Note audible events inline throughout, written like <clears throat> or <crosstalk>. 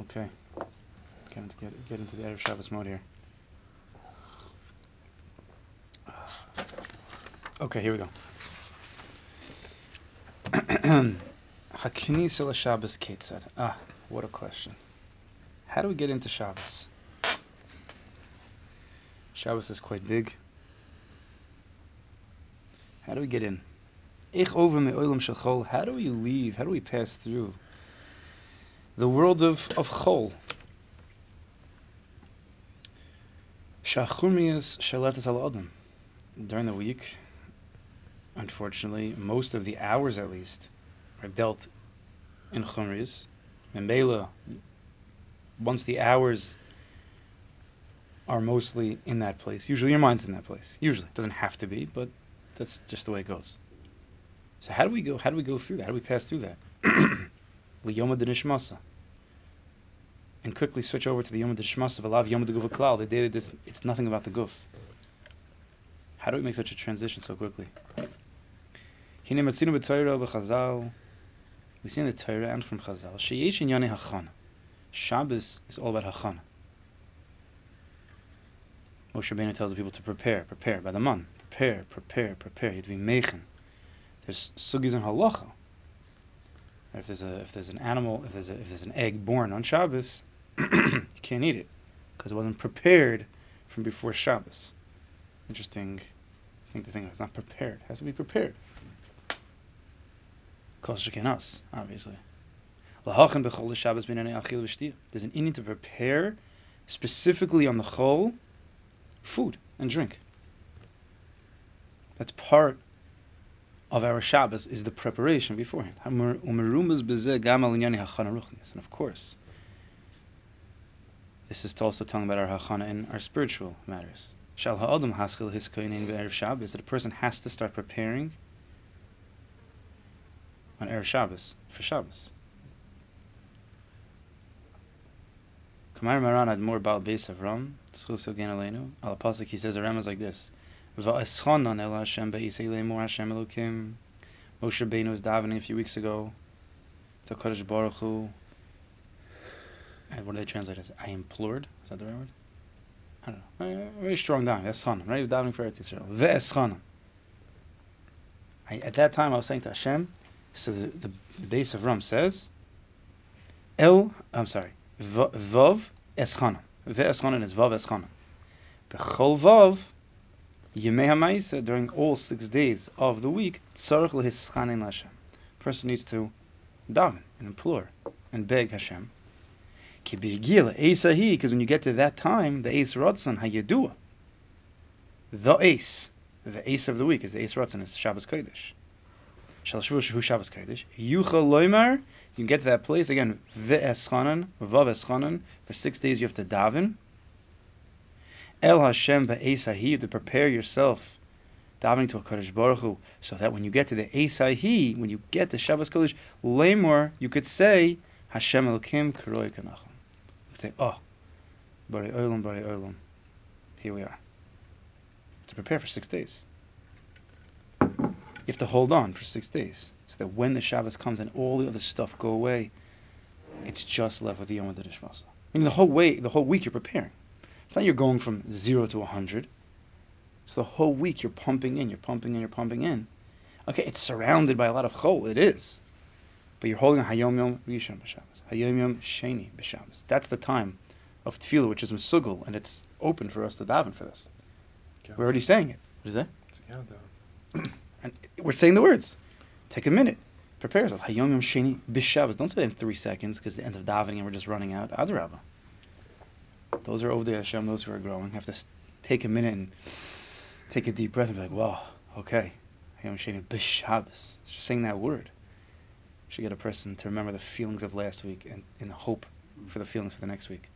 Okay. Get into, get, get into the Erev Shabbos mode here. Okay, here we go. <clears throat> Haknisa Shabbos Ketzad. Ah, what a question. How do we get into Shabbos? Shabbos is quite big. How do we get in? How do we leave? How do we pass through the world of of chol? Shachumiyas shaletas al adam. During the week, unfortunately, most of the hours at least are dealt in chumris. Mela, once the hours are mostly in that place, usually your mind's in that place. Usually, it doesn't have to be, but that's just the way it goes. So how do we go? How do we go through that? How do we pass through that? Liyoma de nishmasa. And quickly switch over to the Yom Dishmasa Valav Yom Guf Klal. The day that this, it's nothing about the Guf. How do we make such a transition so quickly? We see in the Torah and from Chazal. In. Shabbos is all about Hachana. Moshe Rabbeinu tells the people to prepare, prepare by the man, prepare, prepare, prepare. You have to be mechen. There's sugis and halacha. If there's a if there's an animal, if there's a, if there's an egg born on Shabbos, <clears throat> you can't eat it because it wasn't prepared from before Shabbos. Interesting thing to think of. It's not prepared. It has to be prepared. Kosher us, obviously. There's an inyan to prepare specifically on the chol food and drink. That's part of our Shabbos is the preparation beforehand. And of course, this is also talking about our hachana in our spiritual matters. Shal ha'adam haskell his erev Shabbos that a person has to start preparing on erev Shabbos for Shabbos. Kamar Maran had more about Beis Avraham. Tzchus Yogen Aleinu. Al Pasuk he says a Ram is like this. Va'eschanan el Hashem be'isei le'mor Hashem Elokim. Moshe Rabbeinu was davening a few weeks ago to Kodesh Baruch Hu. And what do they translate as? I implored. Is that the right word? I don't know. Very strong down. Eschanan, right? He was davening for Eretz Yisrael. Ve'eschanan. At that time, I was saying to Hashem. So the, the, the Beis Avraham says, El. I'm sorry. Vav eschanan. Ve'eschanan is vav eschanan. Bechol vav Yemei HaMaisa, during all six days of the week, tzarech lehischanin Hashem. Person needs to daven and implore and beg Hashem. Because when you get to that time, the Ace Ratzon Hayedua, the Ace, the Ace of the week is the Ace Ratzon, is Shabbos Kodesh. Shal Shavu Shabbos Kodesh. You can get to that place again. Ve'eschanan, vav eschanan. For six days you have to daven. El Hashem ba'esahi, to prepare yourself, davening to a Kodesh Baruch Hu, so that when you get to the Esahi, when you get to Shabbos Kodesh, Lamor, you could say, Hashem Elokim Karoi Kanachim. Say, oh, Bari Olam, Bari Olam. Here we are. To prepare for six days. You have to hold on for six days, so that when the Shabbos comes and all the other stuff go away, it's just left with the Yom Hadishmasa. I mean, the whole way, the whole week you're preparing. It's not you're going from zero to 100. So the whole week you're pumping in, you're pumping in, you're pumping in. Okay, it's surrounded by a lot of chol. It is. But you're holding a Hayom Yom Rishon B'Shabbos. Hayom Yom Sheni B'Shabbos. That's the time of tefillah, which is Mesugel, and it's open for us to daven for this. We're already saying it. What is that? It's a countdown. <clears throat> and we're saying the words. Take a minute. Prepare yourself. Hayom Yom Sheni B'Shabbos. Don't say that in three seconds because the end of davening and we're just running out. Adrabah. Those are over there, Hashem, those who are growing, have to take a minute and take a deep breath and be like, wow, okay. I'm Shabbos. Just saying that word should get a person to remember the feelings of last week and in hope for the feelings for the next week.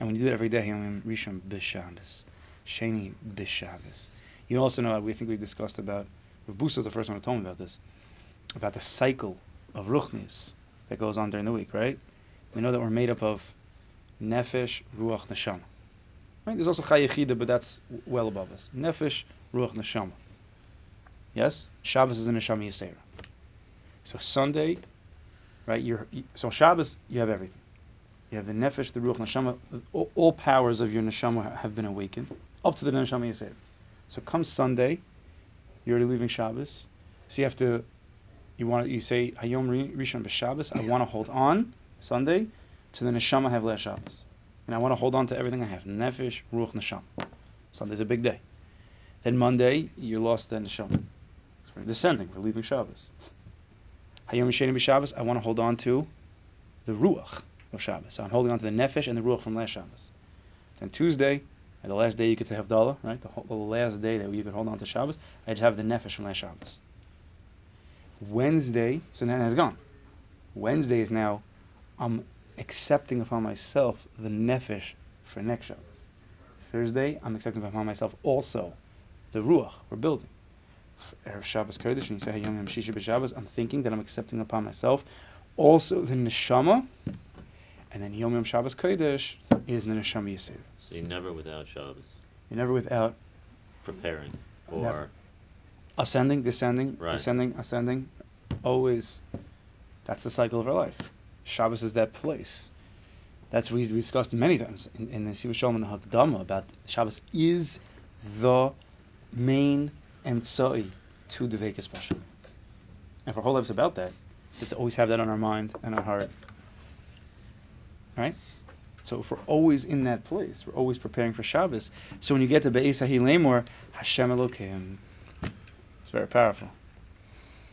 And when you do it every day, Yom Rishon B'Shabbos, Sheni B'Shabbos. You also know, we think we discussed about, Busa is the first one who told me about this, about the cycle of Ruchnis that goes on during the week, right? We know that we're made up of Nefesh, Ruach, Neshama. Right? There's also Chayechida, but that's well above us. Nefesh, Ruach, Neshama. Yes? Shabbos is a Neshama Yisera. So Sunday, right? You're so Shabbos, you have everything. You have the nefesh, the ruach, neshama. All, all powers of your neshama have been awakened up to the neshama yisrael. So come Sunday, you're already leaving Shabbos. So you have to, you want you say Hayom Rishon b'Shabbos. I want to hold on Sunday to the neshama have last Shabbos, and I want to hold on to everything I have. Nefesh, ruach, neshama. Sunday's a big day. Then Monday, you lost the neshama. We're descending. We're leaving Shabbos. Hayom Yisheni b'Shabbos. I want to hold on to the ruach of Shabbos. So I'm holding on to the nefesh and the ruach from last Shabbos. Then Tuesday, the last day you could say Havdalah, right? The, whole, the last day that you could hold on to Shabbos, I just have the nefesh from last Shabbos. Wednesday, so then it's gone. Wednesday is now, I'm accepting upon myself the nefesh for next Shabbos. Thursday, I'm accepting upon myself also the ruach we're building. Erev Shabbos Kodesh, and you say Hayom Yom Shishi B'Shabbos, I'm thinking that I'm accepting upon myself also the neshama, and then Yom Yom Shabbos Kodesh is the neshama Yisir. So you're never without Shabbos. You're never without Preparing. Or Never. ascending, descending, Right. descending, ascending. Always, that's the cycle of our life. Shabbos is that place. That's what we discussed many times in, in the Siva Shalom and the Hakdama about Shabbos is the main emtsoi to the Vekas Pasha. And for our whole lives about that, we have to always have that on our mind and our heart. Right? So if we're always in that place, we're always preparing for Shabbos. So when you get to Be'ez Lemor, Hashem Elokim, it's very powerful.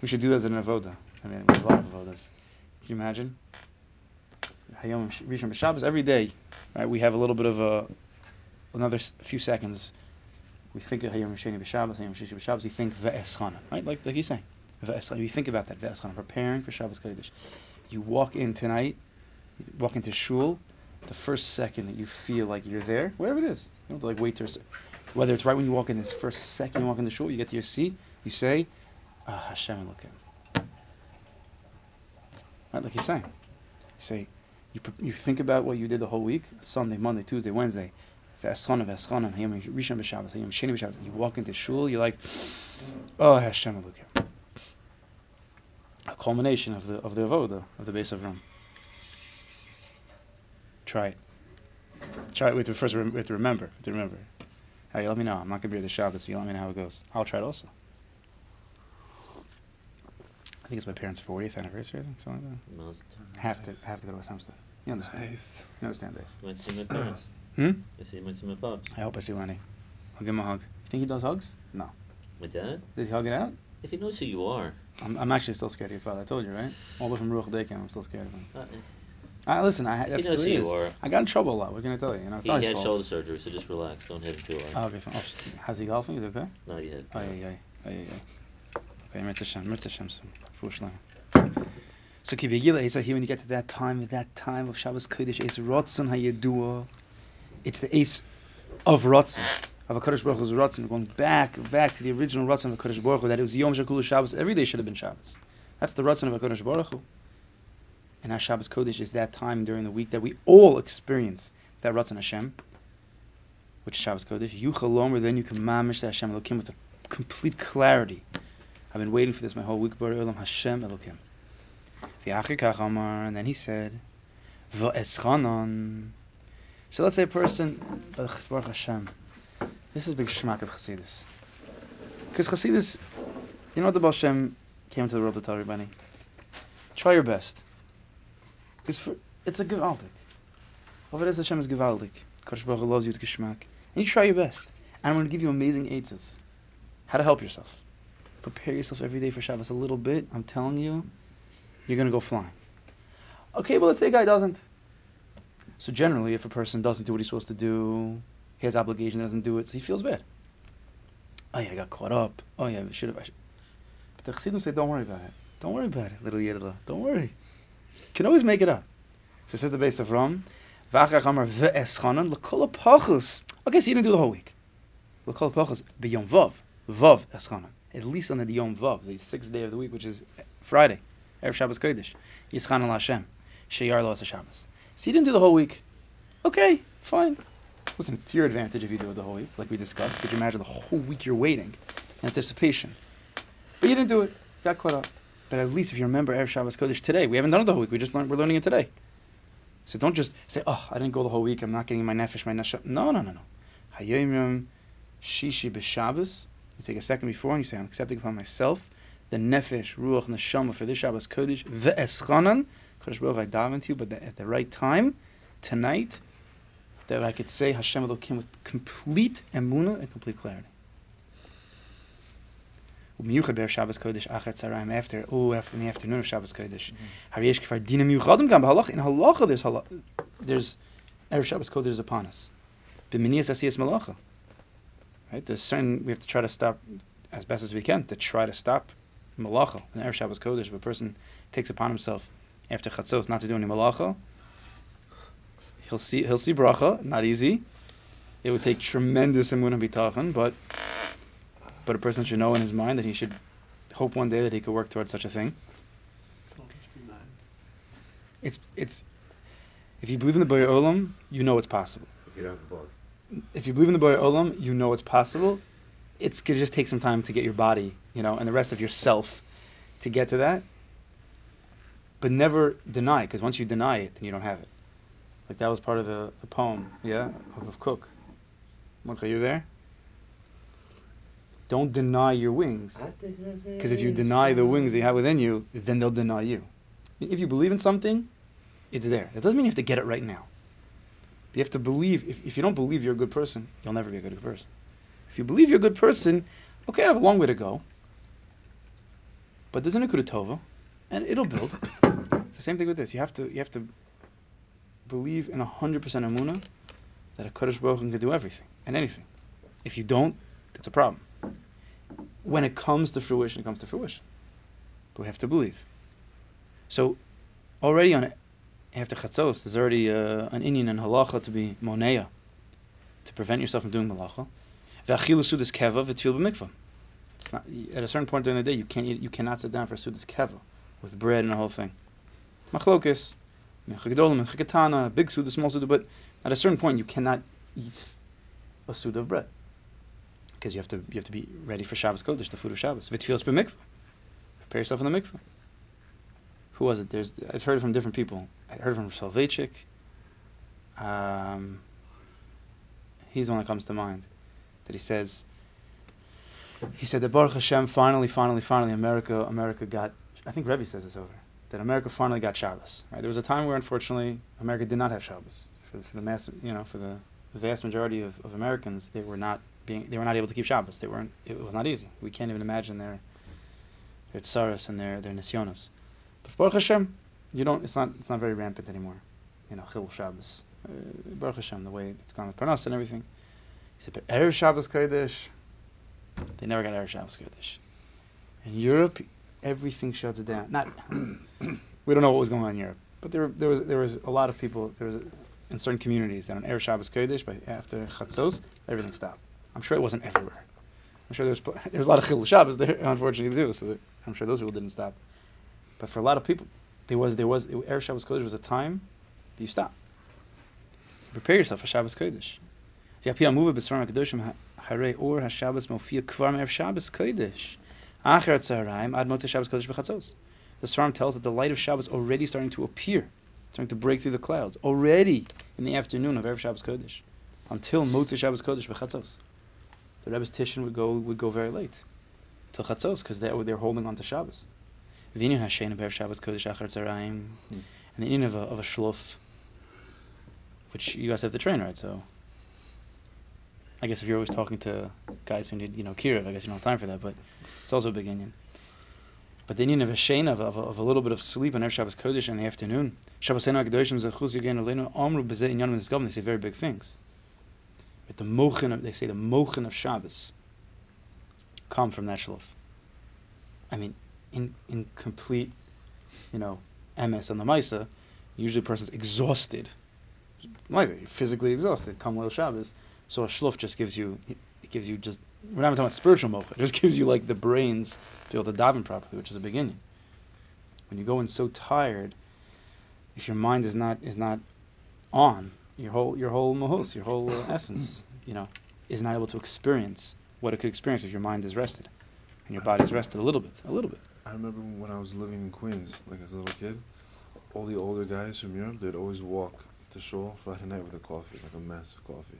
We should do that as an avoda. I mean, we a lot of avodas. Can you imagine? Hayom Rishon B'Shabbos every day, right? We have a little bit of a another few seconds. We think of Hayom Sheni B'Shabbos, Hayom Shishi B'Shabbos. We think Ve'eschana, right? Like like he's saying, Ve'eschana. you think about that Ve'eschana, preparing for Shabbos Kodesh. You walk in tonight, you walk into shul. The first second that you feel like you're there, wherever it is, you don't have to like wait to, whether it's right when you walk in, this first second you walk in the shul, you get to your seat, you say, ah, Hashem Elokim. Right, like he's saying. You say, you, you think about what you did the whole week, Sunday, Monday, Tuesday, Wednesday. You walk into shul, you're like, oh, Hashem Elokim. A culmination of the of the avoda of the Beis Avraham. Try it. Try it. with the first to remember. To remember. Hey, let me know. I'm not gonna be at the Shabbos. You let me know how it goes. I'll try it also. I think it's my parents' 40th anniversary. I think something like Mazel that. Have to have to go to West Hempstead. You understand? Nice. You understand, Dave? tov. Might see my parents. <clears throat> Hmm? I see might see my pops. I hope I see Lenny. I'll give him a hug. You think he does hugs? No. My dad? Does he hug it out? If he knows who you are. I'm, I'm actually still scared of your father. I told you, right? All the way from Ruach Daycamp, I'm still scared of him. Uh, Uh, listen, I, he knows who you are. I got in trouble a lot. What can I tell you? You know, it's He not his had fault. shoulder surgery, so just relax. Don't hit him too hard. Oh, hard. okay, fine. Oh, sh- how's he golfing? Is he okay? Not yet. Oh, yeah, yeah, yeah, yeah, yeah. So Kibigila, said here when you get to that time, that time of Shabbos Kodesh, it's Rotzon HaYedua. It's the ace of Rotzon. Of a Kodesh Baruch Hu's Rotzon. Going back, back to the original Rotzon of a Kodesh Baruch Hu, that it was Yom Shakul Shabbos. Every day should have been Shabbos. That's the Rotzon of a Kodesh Baruch Hu. And our Shabbos Kodesh is that time during the week that we all experience that Ratzon Hashem, which is Shabbos Kodesh. Yuchal Lomer, then you can mamish that Hashem Elokim with a complete clarity. I've been waiting for this my whole week. Baruch Olam Hashem Elokim. Amar, and then he said, V'eschanon. So let's say a person, Baruch Hashem. This is the geschmack of Chassidus. Because Chassidus, you know what the Baal Shem came to the world to tell everybody? Try your best. Because it's a gewaldig. Avodas Hashem is gewaldig. Kodesh Baruch loves you with geschmack. And you try your best. And I'm going to give you amazing aids. How to help yourself. Prepare yourself every day for Shabbos a little bit. I'm telling you, you're going to go flying. Okay, but let's say a guy doesn't. So generally, if a person doesn't do what he's supposed to do, he has obligation, doesn't do it, so he feels bad. Oh yeah, I got caught up. Oh yeah, I should have. But the Chassidim say, don't worry about it. Don't worry about it, little Yedda. Don't worry. You can always make it up. So says the Beis Avraham. Okay, so you didn't do the whole week. L'kol ha'pachus b'yom vav. Vav eschanan. At least on the Yom Vav, the sixth day of the week, which is Friday. Erev Shabbos Kodesh. Yischan Hashem. Sheyar lo Shabbos. So you didn't do the whole week. Okay, fine. Listen, it's to your advantage if you do it the whole week, like we discussed. Could you imagine the whole week you're waiting, in anticipation? But you didn't do it. Got caught up. But at least if you remember Erev Shabbos Kodesh today, we haven't done it the whole week. We just learned. We're learning it today. So don't just say, oh, I didn't go the whole week. I'm not getting my nefesh, my neshama. No, no, no, no. Hayomim shishi b'Shabbos. You take a second before and you say, I'm accepting upon myself the nefesh, ruach, neshama for this Shabbos Kodesh. Ve'eschanan. Kodesh Baruch I daven to you, but at the right time, tonight, that I could say Hashem Elokim with complete emuna and complete clarity. Umiyuchad ber Shabbos Kodesh achat tzarayim after oh after in the afternoon of Shabbos Kodesh. Mm-hmm. Hariyesh kfar dinam yuchadim gam b'halacha in halacha there's halacha there's erev Shabbos Kodesh is upon us. B'miniyas asiyas malacha. Right? There's certain we have to try to stop as best as we can to try to stop malacha in erev Shabbos Kodesh. If a person takes upon himself after chatzos not to do any malacha, he'll see he'll see bracha. Not easy. It would take tremendous emunah bitachon, but but a person should know in his mind that he should hope one day that he could work towards such a thing. It's it's if you believe in the Bari Olam, you know it's possible. If you don't have. If you believe in the Bari Olam, you know it's possible. It's gonna just take some time to get your body, you know, and the rest of yourself to get to that. But never deny, because once you deny it, then you don't have it. Like that was part of the, the poem, yeah, of, of Kook. Mordechai, you there? Don't deny your wings. Because if you deny the wings that you have within you, then they'll deny you. If you believe in something, it's there. It doesn't mean you have to get it right now. You have to believe. If, if you don't believe you're a good person, you'll never be a good person. If you believe you're a good person, okay, I have a long way to go. But there's an Akuda Tova, and it'll build. <coughs> It's the same thing with this. You have to you have to believe in 100% Amuna that a Kodesh Baruch can do everything and anything. If you don't, that's a problem. When it comes to fruition, it comes to fruition. But we have to believe. So already on after Chatzos, there's already uh, an inyan and halacha to be moneya, to prevent yourself from doing malacha. V'achilu sudas keva v'tfil b'mikvah. It's not at a certain point during the day you can't eat, you cannot sit down for sudas keva with bread and the whole thing. Machlokis, mincha gedolim, mincha katana, big suda, small suda, but at a certain point you cannot eat a suda of bread because you have to you have to be ready for Shabbos Kodesh, the food of Shabbos. V'tfilas b'mikvah. Prepare yourself in the mikvah. Who was it? There's I've heard from different people. I heard from Soloveitchik. Um, he's the one that comes to mind. That he says. He said that Baruch Hashem finally, finally, finally, America, America got. I think Rebbe says this over. That America finally got Shabbos. Right? There was a time where, unfortunately, America did not have Shabbos. For, for the mass, you know, for the, the vast majority of, of Americans, they were not being, they were not able to keep Shabbos. They weren't. It was not easy. We can't even imagine their, their tsaras and their their nisyonas. But Baruch Hashem, you don't. It's not. It's not very rampant anymore. You know, Chil Shabbos. Uh, Baruch Hashem, the way it's gone with Parnas and everything. He said, but Erev Shabbos Kodesh, they never got Erev Shabbos Kodesh. In Europe, everything shuts down. Not. <coughs> we don't know what was going on in Europe, but there there was there was a lot of people. There was in certain communities that on Erev Shabbos Kodesh, but after Chatzos, everything stopped. I'm sure it wasn't everywhere. I'm sure there's <laughs> there's a lot of Chil Shabbos there, unfortunately too. So I'm sure those people didn't stop. But for a lot of people, there was there was Erev Shabbos Kodesh was a time that you stop. Prepare yourself for Shabbos Kodesh. The Svarim tells that the light of Shabbos already starting to appear, starting to break through the clouds, already in the afternoon of Erev Shabbos Kodesh, until Motzei Shabbos Kodesh b'chatzos. The Rebbe's Tishin would go would go very late till chatzos because they they're holding on to Shabbos. Hashen of Erev Shabbos Kodesh Acher tzaraim, hmm. and the inyan of a, of a shlof, which you guys have to train, right? So. I guess if you're always talking to guys who need, you know, kiruv, I guess you don't have time for that, but it's also a big inyan. But the inyan of a shane of, of, of a little bit of sleep on Erev Shabbos Kodesh in the afternoon. Shabbos Ena Kedoshim Zechus Yagain Aleinu Amru B'Zeh Inyanim Nisgavim. They say very big things. But the mochin of, they say the mochin of Shabbos come from that shlof. I mean, in in complete, you know, MS on the Maisa, usually a person's exhausted. Maisa, you're physically exhausted. Come Leil Shabbos. So a shlof just gives you, it gives you just, we're not even talking about spiritual mocha, it just gives you like the brains to be able to daven properly, which is a beginning. When you go in so tired, if your mind is not is not on, your whole your whole mahos, your whole uh, <coughs> essence, you know, is not able to experience what it could experience if your mind is rested and your body is rested a little bit, a little bit. I remember when I was living in Queens, like as a little kid, all the older guys from Europe, they'd always walk to shul Friday night with a coffee, like a massive coffee.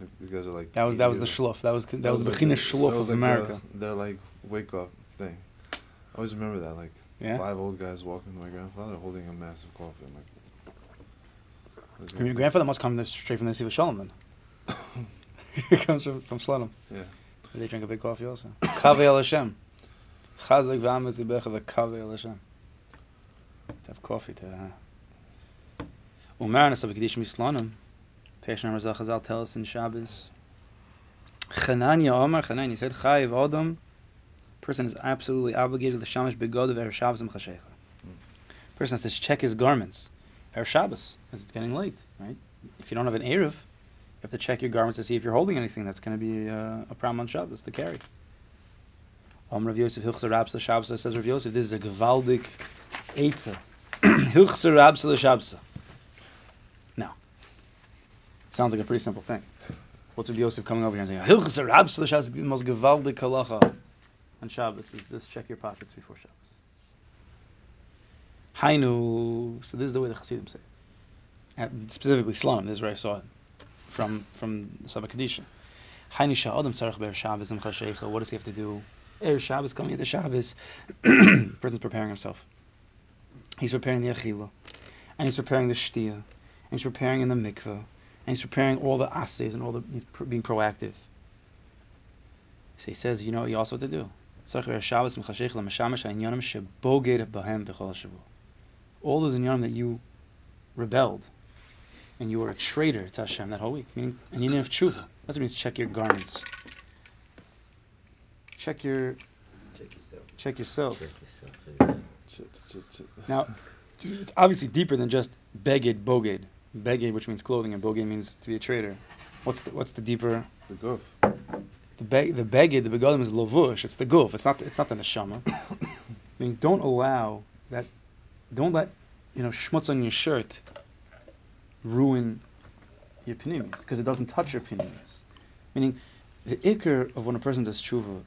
Like, these guys are like. That was that was the 80 shluff. That was that, was the like that shluff was of like America. The, their like wake up thing. I always remember that, like Yeah. five old guys walking to my grandfather holding a massive coffee. I'm like. what is I mean, your grandfather must come this, straight from the Siva Shalom then. <coughs> <laughs> he comes from from Slalom. Yeah. They drink a big coffee also. <coughs> Kaveh El Hashem. Chazak v'amas yibecha v'kaveh El. To have coffee to. Uh... Umar Nasa v'kedishim yislanim. Peshna Razal Chazal tell us in Shabbos. Chananya Omar Chananya said Chayiv Adam. Person is absolutely obligated to shamish begod of Erev Shabbos Chashecha. Person has to check his garments. Erev Shabbos, as it's getting late, right? If you don't have an Erev, you have to check your garments to see if you're holding anything that's going to be uh, a problem on Shabbos to carry. Om Rav Yosef Hilchzer Rabsa Shabbos says Rav Yosef, this is a gewaldig Eitzah. <clears throat> Hilchzer Rabsa Shabbos. Now, it sounds like a pretty simple thing. What's Rav Yosef coming over here and saying, Hilchzer Rabsa Shabbos, the most gewaldig halacha on Shabbos is this, check your pockets before Shabbos. Hainu, so this is the way the Chassidim say it. And specifically Shalom, this is where I saw it from from the Sabbath Kedisha. Hainu sha'adam tzarech ber Shabbos. What does he have to do? Er Shabbos coming into Shabbos. <clears throat> person's preparing himself. He's preparing the achila, and he's preparing the shtia, and he's preparing in the mikveh, and he's preparing all the assays and all the he's pr- being proactive. So he says, you know, you also have to do. All those inyanim that you rebelled and you were a traitor to Hashem that whole week. Meaning, and you didn't have tshuva. That's what means check your garments. Check your Check yourself. check yourself. Check yourself. Now, it's obviously deeper than just beged, boged. Beged, which means clothing, and boged means to be a traitor. What's the what's the deeper? The goof. The be, the beged, the begadim is lavush. It's the guf. It's not it's not the neshama. <coughs> I mean, don't allow that. Don't let you know schmutz on your shirt ruin your pinimis because it doesn't touch your pinimis. Meaning, the ikr of when a person does tshuva,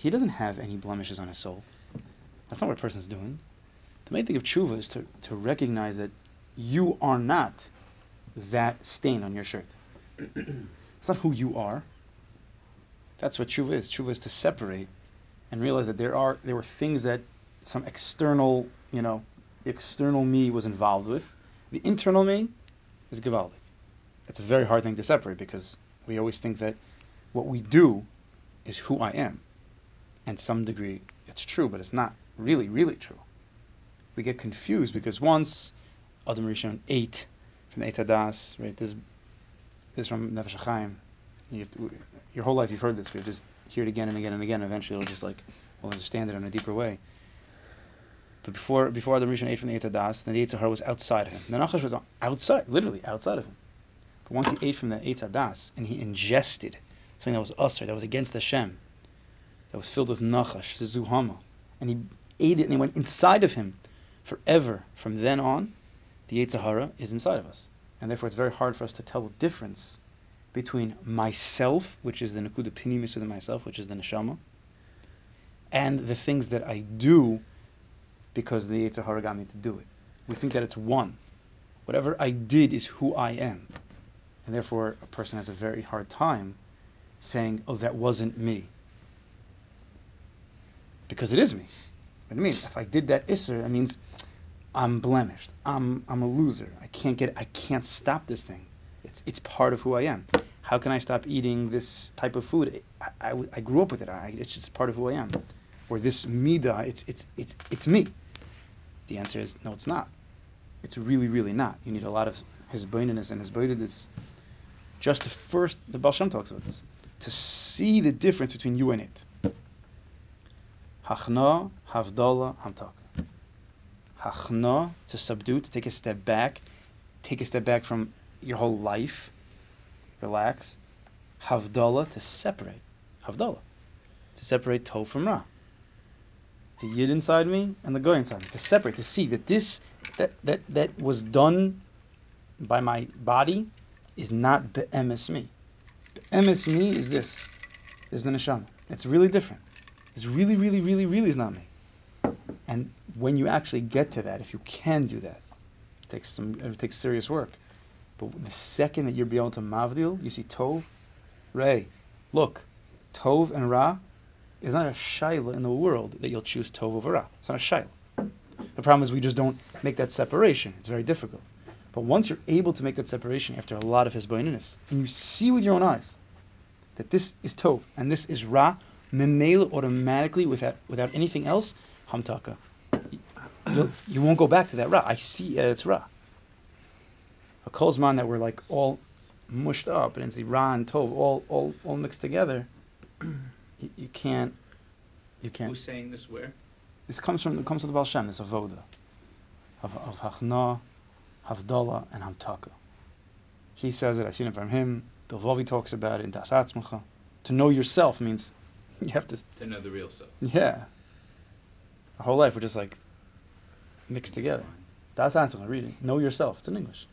he doesn't have any blemishes on his soul. That's not what a person's doing. The main thing of tshuva is to, to recognize that you are not that stain on your shirt. <clears throat> it's not who you are. That's what tshuva is. Tshuva is to separate and realize that there are there were things that some external, you know, external me was involved with. The internal me is gewaldic. It's a very hard thing to separate because we always think that what we do is who I am. And some degree it's true, but it's not really, really true. We get confused because once Adam Rishon ate from the Eitz Hadas, right? This, this is from Nefesh HaChaim. You to, your whole life you've heard this, you just hear it again and again and again. Eventually, you'll just like will understand it in a deeper way. But before before Adam Rishon ate from the Eitz Hadas, then the Eitz was outside of him. The Nachash was outside, literally outside of him. But once he ate from the Eitz Hadas and he ingested something that was usher, that was against Hashem, that was filled with Nachash, the Zuhama, and he ate it and it went inside of him forever. From then on, the Hara is inside of us, and therefore it's very hard for us to tell the difference between myself, which is the Nakuda Pinimis within myself, which is the Neshama, and the things that I do because the Yetzer Hara got me to do it. We think that it's one. Whatever I did is who I am. And therefore, a person has a very hard time saying, oh, that wasn't me. Because it is me. What do you mean? If I did that Isser, that means I'm blemished. I'm, I'm a loser. I can't get I can't stop this thing. It's, it's part of who I am. How can I stop eating this type of food? I, I, I grew up with it. I, it's just part of who I am. Or this midah, it's, it's, it's, it's me. The answer is no, it's not. It's really, really not. You need a lot of hisbaininess and hisbainidus. Just to first, the Baal talks about this, to see the difference between you and it. Hachna, havdala, hamtaka. Hachna, to subdue, to take a step back, take a step back from your whole life, relax. Havdala, to separate. Havdala, to separate Tov from Ra. The Yid inside me and the Goy inside me. To separate, to see that this, that, that, that was done by my body is not be'emes me. Be'emes me is this, is the neshama. It's really different. It's really, really, really, really is not me. And when you actually get to that, if you can do that, it takes some it takes serious work. But the second that you're beyond to mavdil, you see tov, ray. Look, tov and ra is not a shaila in the world that you'll choose tov over ra. It's not a shaila. The problem is we just don't make that separation. It's very difficult. But once you're able to make that separation after a lot of hisboininess, and you see with your own eyes that this is tov and this is ra, memela automatically without without anything else, hamtaka. You'll, you won't go back to that ra. I see that it's ra. A kolzman that we're like all mushed up and it's the ra and tov all all all mixed together. You, you can't. You can't. Who's saying this where? This comes from it comes from the Baal Shem, this avoda of of hachna, havdalah, and hamtaka. He says it. I've seen it from him. Bilvavi talks about it in Das Atzmacha. To know yourself means <laughs> you have to. To know the real self. Yeah. Our whole life we're just like mixed together. Das Atzmacha. Read it. Know yourself. It's in English.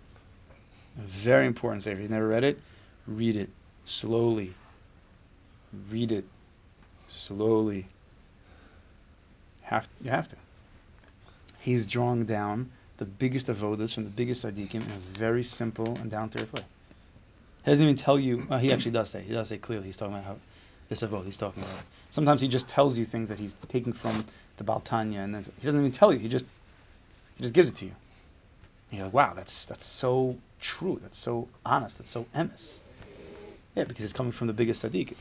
A very important sefer. You've never read it? Read it slowly. Read it slowly. Have you have to. He's drawing down the biggest avodas from the biggest tzaddikim in a very simple and down to earth way. He doesn't even tell you. Uh, he actually does say. He does say clearly. He's talking about how this avodah he's talking about. Sometimes he just tells you things that he's taking from the Baltanya, and then he doesn't even tell you. He just he just gives it to you. And you're like, wow, that's that's so true. That's so honest. That's so emes. Yeah, because it's coming from the biggest tzaddik.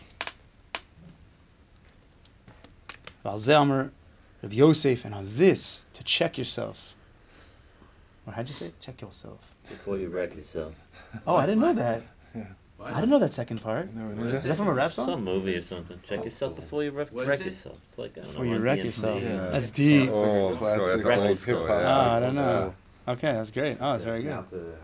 Valzelmer, Rabbi Yosef, and on this to check yourself. Or how'd you say? it? Check yourself. Before you wreck yourself. Oh, I didn't know that. <laughs> What? I didn't know that second part. I never What knew is Is that from a rap song? Some movie or something. Check yourself before you wreck, What is wreck it? yourself. It's like I don't Before know. you wreck DMC. yourself. Yeah. That's deep. Oh, Old classic school, that's old old hip-hop. yeah. Ah, I don't That's, know. Okay, that's great. Oh, that's very good. Out to-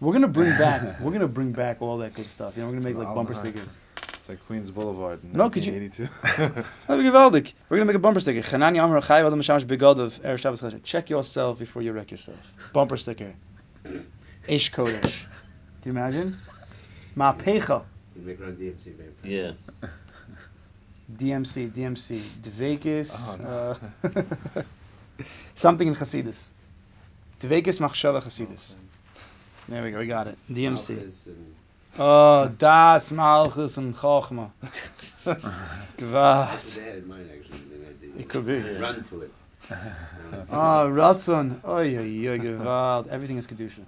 We're gonna bring <laughs> back. We're gonna bring back all that good stuff. You know, we're gonna make like bumper stickers. It's like Queens Boulevard. In No, could you- 1982. <laughs> That'd be geweldig. We're gonna make a bumper sticker. Chanani Amar Chai Vadam Shamash Begad of Erev Shabbos Chadashim. Check yourself before you wreck yourself. Bumper sticker. Ish Kodesh. Do you imagine? Ma'pecha. You make run DMC, man. Yeah. <laughs> DMC, DMC, Dvekis, Oh, uh, <laughs> something in Hasidus. Dvekis Machshava Hasidus. There we go, we got it. DMC. Oh, Das Malchus and Chochma. That's <laughs> Gvad. what they had in mind, actually. They had the- It could be. Yeah. Run to it. Oh, Ratzon. Oh, yeah, yeah, Gvad. Everything is Kedusha. You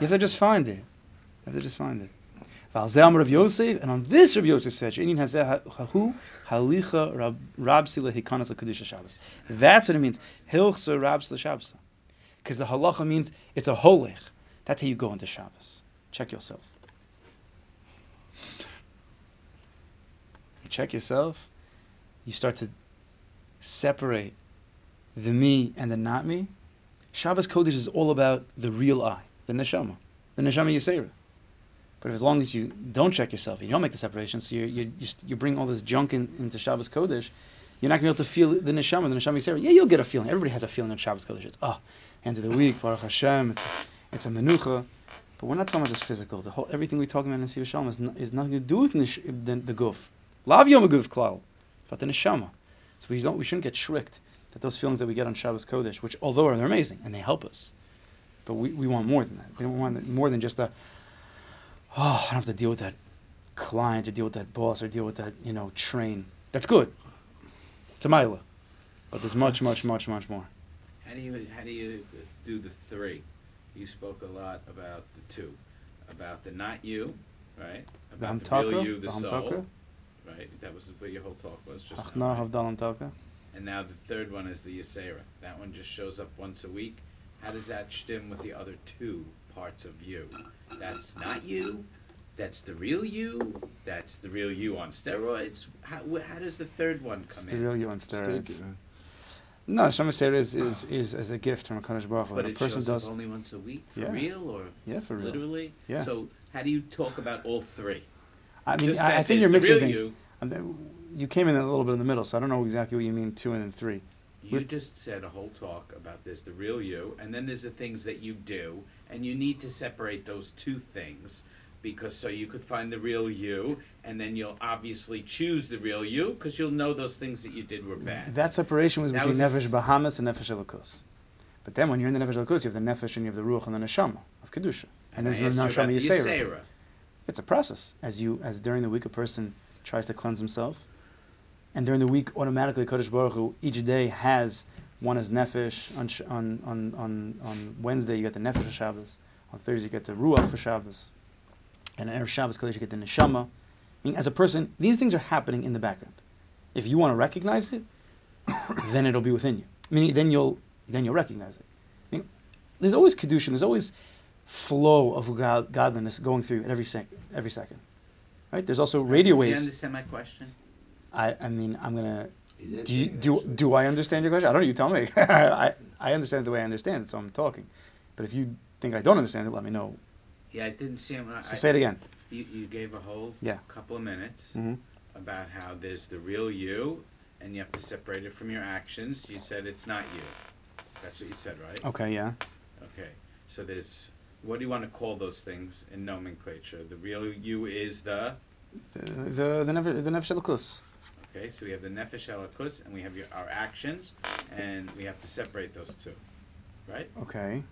have to just find it. You have to just find it. Rav Yosef, and on this Rav Yosef said, "Sheinin hazeh hahu halicha rab rabsila kedusha Shabbos." That's what it means. Hilchsa rabsila Shabbos. Because the halacha means it's a holich. That's how you go into Shabbos. Check yourself. You check yourself. You start to separate the me and the not me. Shabbos Kodesh is all about the real I, the neshama, the neshama Yisera. But as long as you don't check yourself, you don't make the separation, so you you you, you bring all this junk in, into Shabbos Kodesh, you're not gonna be able to feel the neshama, the neshama Yisera. Yeah, you'll get a feeling. Everybody has a feeling on Shabbos Kodesh. It's ah, end of the week, Baruch Hashem. It's it's a menucha. But we're not talking about just physical. The whole everything we're talking about in Nesiv Shalom is, is nothing to do with nish, the, the guf. Lav yom guf klal, but the neshama. So we don't we shouldn't get tricked that those feelings that we get on Shabbos Kodesh, which although they're amazing and they help us, but we, we want more than that. We don't want more than just a oh I don't have to deal with that client or deal with that boss or deal with that you know train. That's good. It's a mila, but there's much much much much more. How do you how do you do the three? You spoke a lot about the two, about the not you, right? About the, hamtaka, real you, the, the soul, right? That was what your whole talk was just achna now. right? And now the third one is the Yisera. That one just shows up once a week. How does that stem with the other two parts of you? That's not you. That's the real you. That's the real you on steroids. How, how does the third one come in? It's come the in? real you on Just steroids. it, man. No, Shema is, is, is, is a gift from a Kadosh Baruch Hu. But it person shows does, up only once a week for Yeah. real or yeah, for real. literally. Yeah. So how do you talk about all three? I mean, Just I, I think you're mixing things. You. I mean, You came in a little bit in the middle, so I don't know exactly what you mean two and then three. You With- just said a whole talk about this, the real you, and then there's the things that you do, and you need to separate those two things. because so you could find the real you, and then you'll obviously choose the real you because you'll know those things that you did were bad. That separation was That between was- Nefesh Bahamas and Nefesh Elokus. But then when you're in the Nefesh Elokus, you have the Nefesh and you have the Ruach and the Neshama of Kedusha. And, asked there's the Neshama. Yisera. It's a process. As you, as during the week a person tries to cleanse himself, and during the week automatically Kodesh Baruch Hu, each day has one is Nefesh. On, on, on, on, on Wednesday you get the Nefesh for Shabbos. On Thursday you get the Ruach for Shabbos. And on Erev Shabbos Kodesh you get the Neshama. I mean, as a person, these things are happening in the background. If you want to recognize it, <coughs> then it'll be within you. I mean, then you'll then you'll recognize it. I mean, there's always kedushin. There's always flow of god, godliness going through at every sec, every second. Right? There's also radio Do you waves. understand my question? I, I mean, I'm gonna. Do you, do do I understand your question? I don't know. You tell me. <laughs> I I understand it the way I understand it, so I'm talking. But if you think I don't understand it, let me know. Yeah, I didn't see him. I, So say it again. You, you gave a whole Yeah. couple of minutes hmm about how there's the real you, and you have to separate it from your actions. You said it's not you. That's what you said, right? Okay. Yeah. Okay. So there's what do you want to call those things in nomenclature? The real you is the The the the the nefesh elokus. Okay. So we have the nefesh elakus, and we have your, our actions, and we have to separate those two, right? Okay.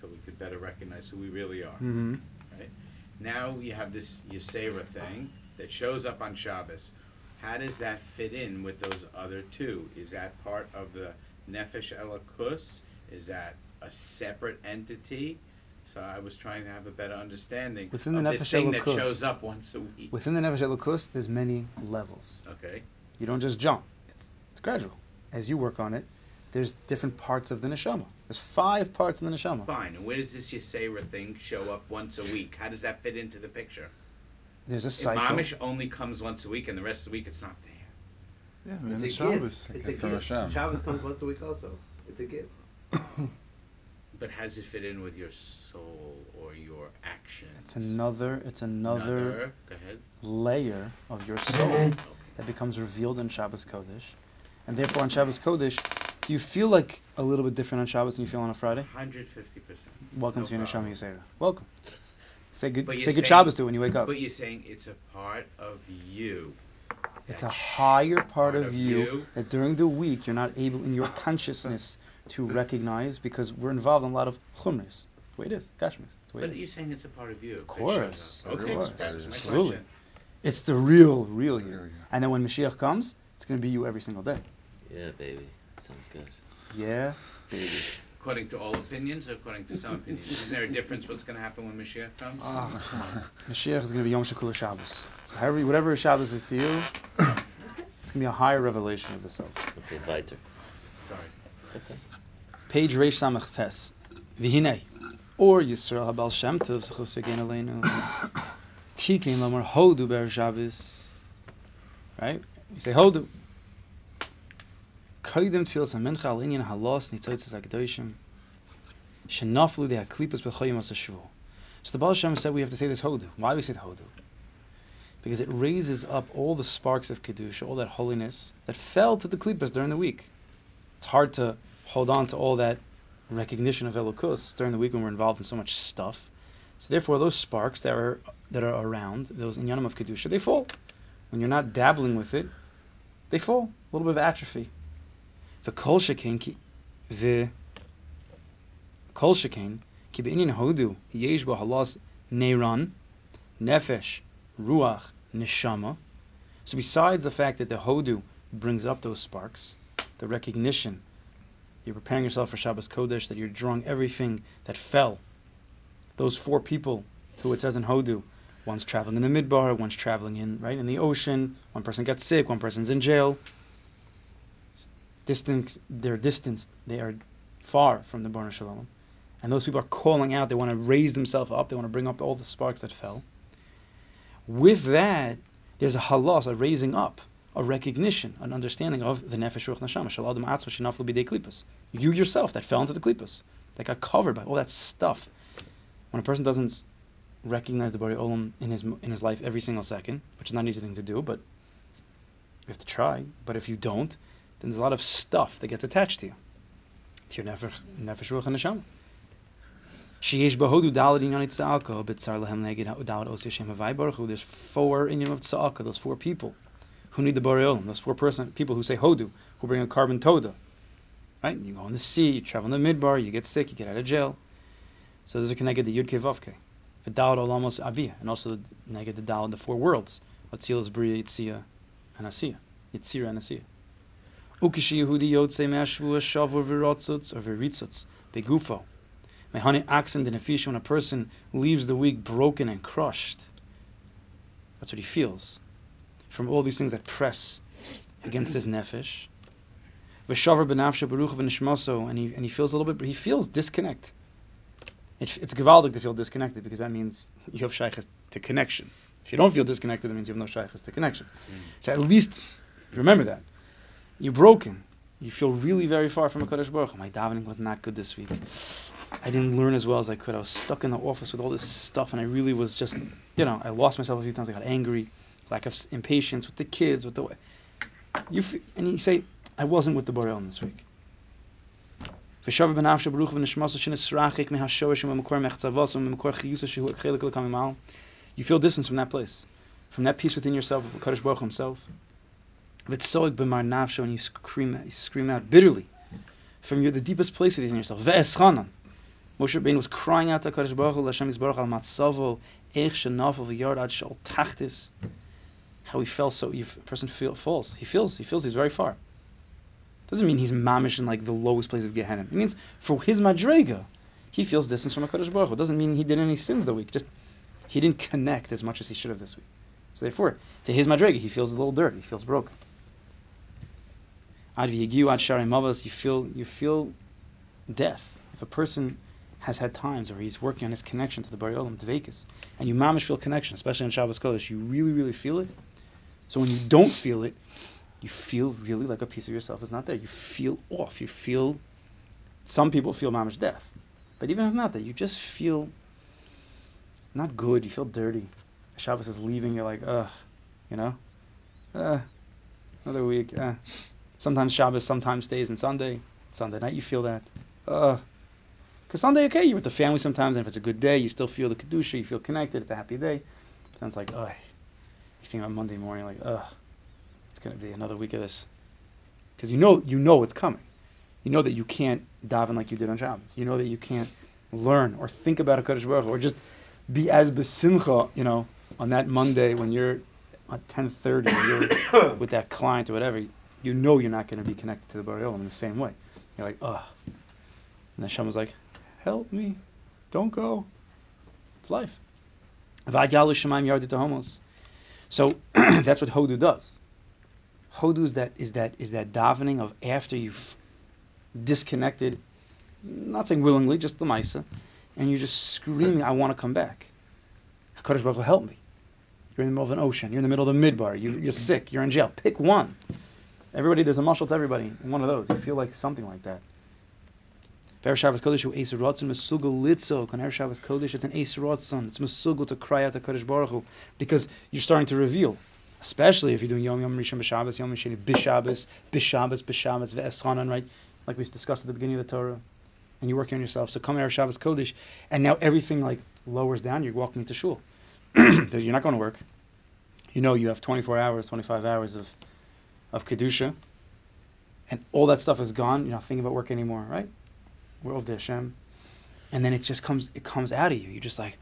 So we could better recognize who we really are. hmm Now you have this Yisera thing that shows up on Shabbos. How does that fit in with those other two? Is that part of the Nefesh Elakus? Is that a separate entity? So I was trying to have a better understanding Within the of this Nefesh thing that shows up once a week. Within the nefesh elokus, there's many levels. Okay. You don't just jump. It's, it's gradual. As you work on it, there's different parts of the neshama. There's five parts in the neshama. Fine. And where does this Yisera thing show up once a week? How does that fit into the picture? There's a If cycle. Mamish only comes once a week and the rest of the week it's not there. Yeah, man, It's a it's Shabbos. gift. It's a From gift. Shabbos comes once a week also. It's a gift. <coughs> But how does it fit in with your soul or your actions? It's another. It's another Go ahead. layer of your soul that becomes revealed in Shabbos Kodesh, and therefore on Shabbos Kodesh, do you feel like a little bit different on Shabbos than you feel on a Friday? 150%. Welcome No to your. Neshama Yisera. Welcome. Say good. Say you're good saying- Shabbos to it when you wake up. But you're saying it's a part of you. It's a higher part, part of, of you, you. that during the week you're not able in your consciousness to recognize because we're involved in a lot of chumras. The way it is, gashmis. But you're saying it's a part of you. Of course, up. of Okay, course, that was my absolutely. question. It's the real, real you. And then when Mashiach comes, it's going to be you every single day. Yeah, baby. Sounds good. Yeah, baby. According to all opinions or according to some opinions? Is there a difference what's going to happen when Mashiach comes? Oh. Mashiach is going to be Yom Shekula Shabbos. So however, whatever Shabbos is to you, it's going to be a higher revelation of the self. Okay, weiter. Sorry. It's okay. Page Reish Samach Tes. Vihine. Or Yisrael Habal Shem Tov Zechus Yagin Aleinu. Tikin Lomar Hodu Ber Shabbos. Right? You say Hodu. Koidim Tfilas HaMincha Al Inyan Halos Nitzotzes HaKadoshim. Shenaflu De HaKlipas B'choyim As HaShavua. So the Baal Shem said we have to say this Hodu. Why do we say the Hodu? Because it raises up all the sparks of Kedusha, all that holiness that fell to the Klippas during the week. It's hard to hold on to all that recognition of Elokus during the week when we're involved in so much stuff. So therefore, those sparks that are that are around, those inyanim of kedusha, they fall. When you're not dabbling with it, they fall. A little bit of atrophy. The kol shekain the kol shekain ki be'inyan hodu yesh halas neiran nefesh ruach neshama. So besides the fact that the hodu brings up those sparks, the recognition you're preparing yourself for Shabbos Kodesh, that you're drawing everything that fell. Those four people who it says in Hodu, one's traveling in the midbar, one's traveling in right in the ocean, one person gets sick, one person's in jail. Distance, they're distanced, they are far from the Barna Shalom. And those people are calling out, they want to raise themselves up, they want to bring up all the sparks that fell. With that, there's a halas, a raising up, a recognition, an understanding of the nefesh ruach neshama. Shal adam atzma shenaflu b'dei. You yourself that fell into the klipas, that got covered by all that stuff. When a person doesn't recognize the Bari Olam in his in his life every single second, which is not an easy thing to do, but you have to try. But if you don't, then there's a lot of stuff that gets attached to you, to your nefesh, nefesh ruach and neshama. There's four Inyan of Tzalka, those four people who need the Boreolim, those four person people who say Hodu, who bring a korban toda. Right? You go in the sea, you travel in the midbar, you get sick, you get out of jail. So there's a connected the Yud Ke Vav Ke. V'dalad Olamos Aviyah, and also the neged the Dalad, the four worlds. Atzilas Bria Yitzia and Asiya. Yitzira and Asiya. Ukishi Yehudi Yotze Me'ashvu Shavu V'rotzutz or V'ritzutz Begufo. Accent in a fish when a person leaves the week broken and crushed. That's what he feels. From all these things that press against his nefesh. V'shavar beruch v'nishmaso, and he and he feels a little bit. But he feels disconnect. It's it's gewaldig to feel disconnected because that means you have shaykhs to connection. If you don't feel disconnected, that means you have no shaykhs to connection. Mm. So at least remember that you're broken. You feel really very far from a Kadosh Baruch. My davening was not good this week. I didn't learn as well as I could. I was stuck in the office with all this stuff, and I really was just, you know, I lost myself a few times. I got angry, lack of impatience with the kids, with the. You f- and you say, I wasn't with the Boreal this week. You feel distance from that place, from that peace within yourself of Kadosh Baruch himself. V'tzorik b'mar nafsho, and you scream, you scream out bitterly from your, the deepest place within yourself. Moshe Rabbein was crying out to Kadosh Baruch Hu, al matzavo, eich ad shal tachtis. How he fell so, a person feel, falls. He feels, he feels he's very far. Doesn't mean he's mamish in like the lowest place of Gehenna. It means for his madrega, he feels distance from Hakadosh Baruch Hu. It doesn't mean he did any sins the week. Just he didn't connect as much as he should have this week. So therefore, to his madrega, he feels a little dirty. He feels broken. Ad v'yigiu ad you feel you feel death. If a person has had times where he's working on his connection to the Bari Olam, Dvekis, and you mamish feel connection, especially on Shabbos Kodesh, you really, really feel it. So when you don't feel it, you feel really like a piece of yourself is not there. You feel off. You feel. Some people feel mamish death, but even if not that, you just feel not good. You feel dirty. Shabbos is leaving. You're like, ugh, you know, uh, another week. Uh. Sometimes Shabbos, sometimes stays and Sunday. Sunday night, you feel that. Uh, because Sunday, okay, you're with the family sometimes, and if it's a good day, you still feel the kedusha. You feel connected. It's a happy day. But then it's like, ugh. You think on Monday morning, like, ugh it's going to be another week of this. Because you know, you know it's coming. You know that you can't daven like you did on Shabbos. You know that you can't learn or think about a Kadosh Baruch or just be as besimcha, you know, on that Monday when you're at 10:30, you're <coughs> with that client or whatever. You know you're not going to be connected to the Olam in the same way. You're like, ugh. And Hashem was like, help me, don't go. It's life. V'agalu shemaim yardit homos. So <clears throat> that's what Hodu does. Hodu is that is that is that davening of after you've disconnected, not saying willingly, just the Maisa, and you're just screaming, I want to come back. HaKadosh Baruch Hu, help me. You're in the middle of an ocean. You're in the middle of the midbar. You, you're mm-hmm. sick. You're in jail. Pick one. Everybody, there's a muscle to everybody. One of those. You feel like something like that. Ver Shabbos Kodesh hu Eis Ratzon Mesugel Litzo. When Erev Shabbos it's an Ratzon. It's Mesugel to cry out to Kodesh Baruch Hu because you're starting to reveal. Especially if you're doing Yom Yom Rishon B'Shabbos, Yom Sheni B'Shabbos, B'Shabbos, B'Shabbos, Ve'eschanan, right? Like we discussed at the beginning of the Torah. And you're working on yourself. So come Erev Shabbos Kodesh, and now everything like lowers down. You're walking into shul. <clears throat> You're not going to work. You know you have 24 hours, 25 hours of of kedusha, and all that stuff is gone. You're not thinking about work anymore, right? We're over Hashem, and then it just comes it comes out of you. You're just like,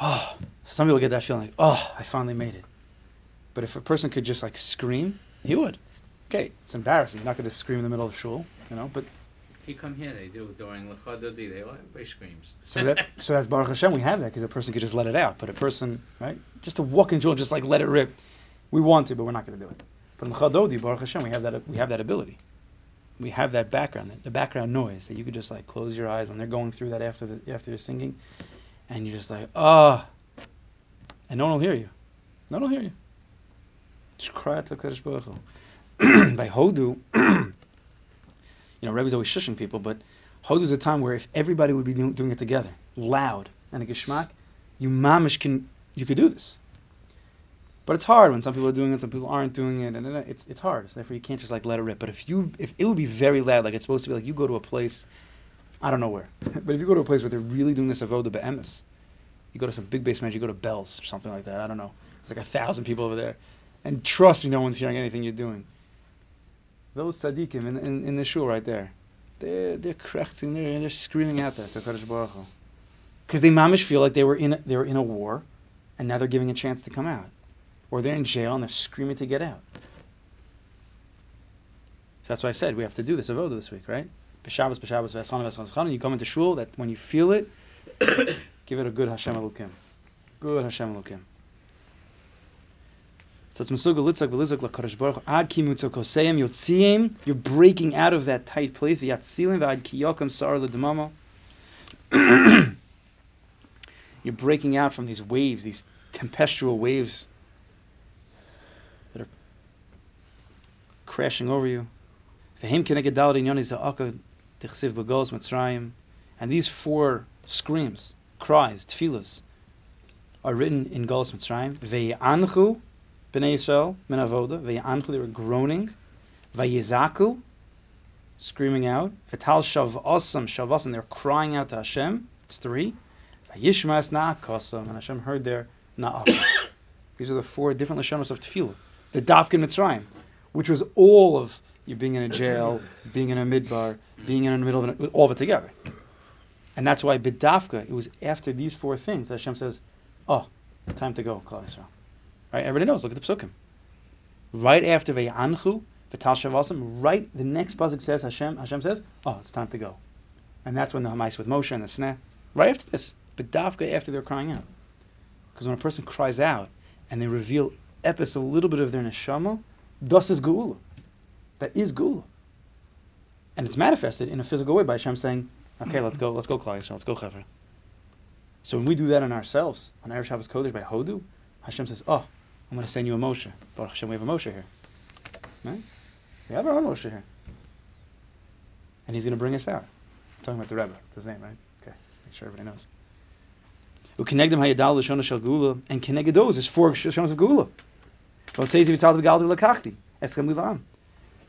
oh. Some people get that feeling like, oh, I finally made it. But if a person could just like scream, he would. Okay, it's embarrassing. You're not going to scream in the middle of shul, you know. But If you come here, they do during Lechadodi, they everybody screams. so that so that's Baruch Hashem. We have that because a person could just let it out. But a person, right, just to walk into shul, and just like let it rip. We want to, but we're not going to do it. But in Chadodi, Baruch Hashem, we have that we have that ability. We have that background, the background noise that you could just like close your eyes when they're going through that after the after you're singing, and you're just like ah, and no one will hear you. No one will hear you. Cry out to Kadosh Baruch Hu. <clears throat> By Hodu, <clears throat> you know, Rebbe's always shushing people, but Hodu is a time where if everybody would be do- doing it together, loud and a geschmack, you mamish can you could do this. But it's hard when some people are doing it, some people aren't doing it, and it's it's hard. So therefore, you can't just like let it rip. But if you if it would be very loud, like it's supposed to be, like you go to a place I don't know where. <laughs> but if you go to a place where they're really doing this avoda be'emes, you go to some big basement, you go to Belz or something like that. I don't know. It's like a thousand people over there, and trust me, no one's hearing anything you're doing. Those tzaddikim in, in, in the shul right there, they're they're they're they're screaming out there to Baruch because they mamish feel like they were in a, they were in a war, and now they're giving a chance to come out, or they're in jail and they're screaming to get out. So that's why I said we have to do this avoda this week, right? B'Shabbos, B'Shabbos, V'Eschana, V'Eschana. You come into shul that when you feel it, <coughs> give it a good Hashem Elokim. Good Hashem Elokim. It's Masuga Litzak LaKadosh Baruch Ad. You're breaking out of that tight place. V'Ad Sar. <clears throat> You're breaking out from these waves, these tempestual waves that are crashing over you. And these four screams, cries, tefillas, are written in Golos Mitzrayim. B'nei Yisrael min they were groaning. Ve'yizaku, screaming out. V'tal shavasam, shavasam, they're crying out to Hashem. It's three. V'yishmas na'akasam, and Hashem heard their na'akam. <coughs> These are the four different lashonos of tefillah. The dafkin Mitzrayim, which was all of you being in a jail, being in a midbar, being in the middle of it, all of it together. And that's why bidafka, it was after these four things that Hashem says, oh, time to go, Klal Yisrael. Right? Everybody knows, look at the psukim. Right after Ve'anchu, V'tal Shavasam, right, the next pasuk says, Hashem, Hashem says, oh, it's time to go. And that's when the Hamais with Moshe and the Sneh, right after this, bidafka after they're crying out. Because when a person cries out and they reveal epis, a little bit of their neshama, thus is geula. That is geula. And it's manifested in a physical way by Hashem saying, okay, let's go, let's go, Klal Yisrael, let's go, Chaver. So when we do that on ourselves, on Erev Shabbos Kodesh by Hodu, Hashem says, oh, I'm going to send you a Moshe. Baruch Hashem, we have a Moshe here. Right? We have our own Moshe here. And he's going to bring us out. I'm talking about the Rebbe, his name, right? Okay, make sure everybody knows. And keneged those is four shonos of gula.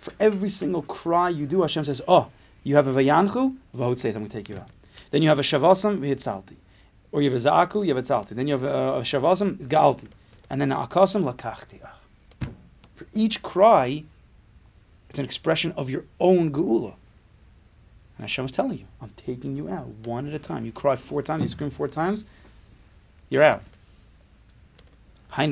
For every single cry you do, Hashem says, oh, you have a vayanchu, v'hotzeit, I'm going to take you out. Then you have a shavasam, v'hitzalti. Or you have a za'aku, you have a tzalti. Then you have a, a shavasam, ga'alti. And then a akasam, lakachti. For each cry, it's an expression of your own geula. And Hashem is telling you, I'm taking you out one at a time. You cry four times, you scream four times, you're out. Not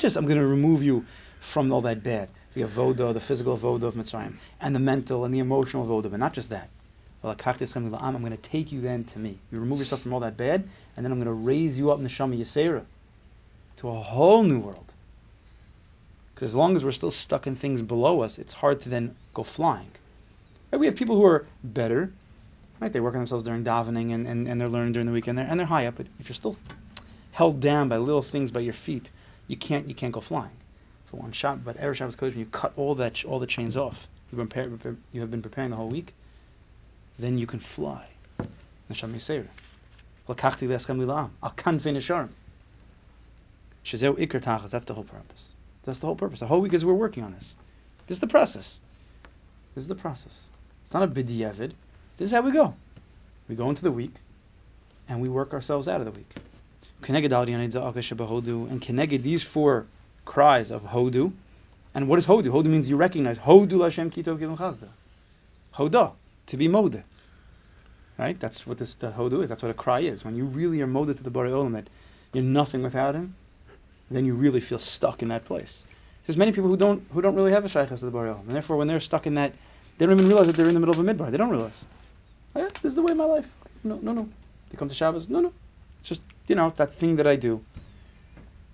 just I'm going to remove you from all that bad, the avoda, the physical avoda of Mitzrayim, and the mental and the emotional avoda, but not just that. I'm going to take you then to me. You remove yourself from all that bad, and then I'm going to raise you up in the Shama Yisera to a whole new world. Because as long as we're still stuck in things below us, it's hard to then go flying. Right? We have people who are better, right? They work on themselves during davening and, and, and they're learning during the week and they're, and they're high up. But if you're still held down by little things by your feet, you can't you can't go flying for one shot. But Erev Shabbos Kodesh, when you cut all that all the chains off, you've been you have been preparing the whole week, then you can fly. Neshama Yisera. Lakachti le'eschem li'la'am. Al kanfei nesharim. Shezeu ikar tachas. That's the whole purpose. That's the whole purpose. The whole week is we're working on this. This is the process. This is the process. It's not a b'di'evid. This is how we go. We go into the week, and we work ourselves out of the week. And keneged these four cries of hodu. And what is hodu? Hodu means you recognize hodu l'Hashem kitov kilim chazda. Hoda, to be moda. Right? That's what this the hodu is. That's what a cry is. When you really are moda to the Borei Olam, that you're nothing without him, then you really feel stuck in that place. There's many people who don't who don't really have a shaykhas to the Borei Olam, and therefore when they're stuck in that, they don't even realize that they're in the middle of a midbar. They don't realize. Oh, yeah, this is the way of my life. No, no, no. They come to Shabbos. No, no. It's just you know, that thing that I do.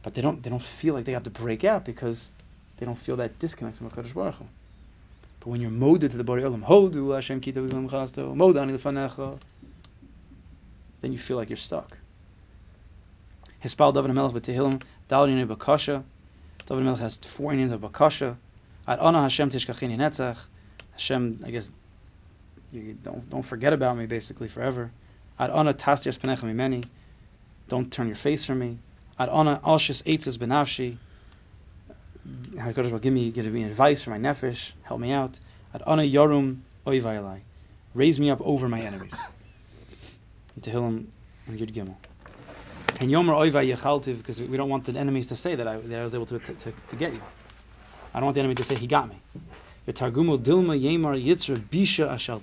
But they don't they don't feel like they have to break out because they don't feel that disconnect from Hakadosh Baruch Hu. But when you're moded to the Borei Olam, hodu Hashem kitav v'lam chasto, modani lefanecha, then you feel like you're stuck. Hispal David Melech b'Tehillim, Dal Yinei Bakasha. David Melech has four names of Bakasha. Ad Ana Hashem Tishkachini Netzach. Hashem, I guess, you don't don't forget about me basically forever. Ad Ana Tastias Penecha Mimeni. Don't turn your face from me. Ad Ana Alshis Eitzes Benavshi. HaKadosh give me, give me advice for my nefesh, help me out. Ad ana yarum oivailai. Raise me up over my enemies. Tehillim and Yud Gimel. And Yomer oivai yechaltiv, because we don't want the enemies to say that I, that I was able to, to, to, get you. I don't want the enemy to say he got me. The Targumul Dilma Yemar Yitzra Bisha Ashal.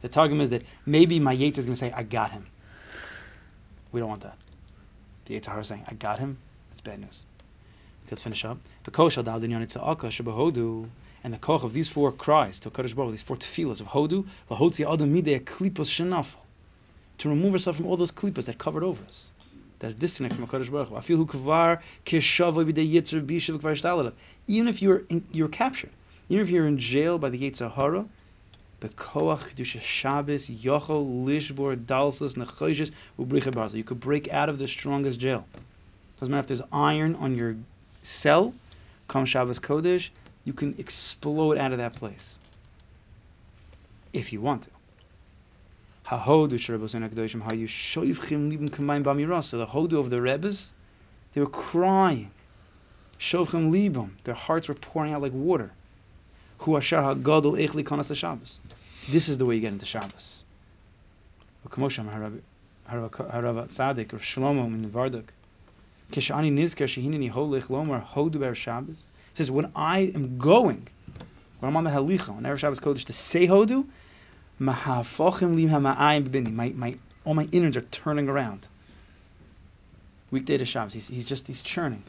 The Targum is that maybe my Yetzer is going to say, I got him. We don't want that. The Yetzer Hara is saying, I got him. It's bad news. Let's finish up. And the koch of these four cries to Kadosh Baruch, these four tefillas of Hodu, Klipos. To remove ourselves from all those klippas that covered over us. That's disconnect from Hakadosh Baruch Hu. Even if you're in, you're captured, even if you're in jail by the Yetzer Hara, the koach kedusha Shabbos yochol lishbor dalsos nechoshes ubricha barzel. You could break out of the strongest jail. Doesn't matter if there's iron on your cell. Come Shabbos Kodesh, you can explode out of that place if you want to. Hahodu Sherabosin Akdoshim, how. So the hodu of the Rebbe's, they were crying. Shovchim libim, their hearts were pouring out like water. Hu ashar hagadol echli kanas Shabbos. This is the way you get into Shabbos. V'kamosham harav tzadik or Shlomo in Varduk. Kishani nizker shehinini holech lomar hodu ber Shabbos. He says when I am going, when I'm on the halicha on Erev Shabbos Kodesh to say hodu, Mahafochim lim hama'ayim b'bini. My my all my innards are turning around. Weekday to Shabbos, he's, he's just he's churning.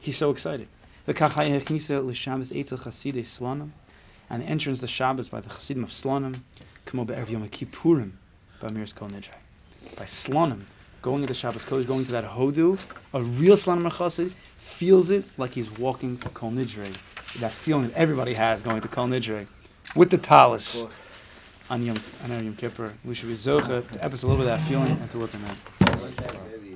He's so excited. And the entrance to Shabbos by the Chassidim of Slonim, Kamo be'erev Yom Kippurim, by Mirs Kol Nidrei. By Slonim, going into Shabbos Kodesh, going to that Hodu, a real Slonim Chassid feels it like he's walking to Kol Nidrei. That feeling that everybody has going to Kol Nidrei. With the talis on Yom, on Yom Kippur. We should be zocha to episode a little bit of that feeling and to work on that.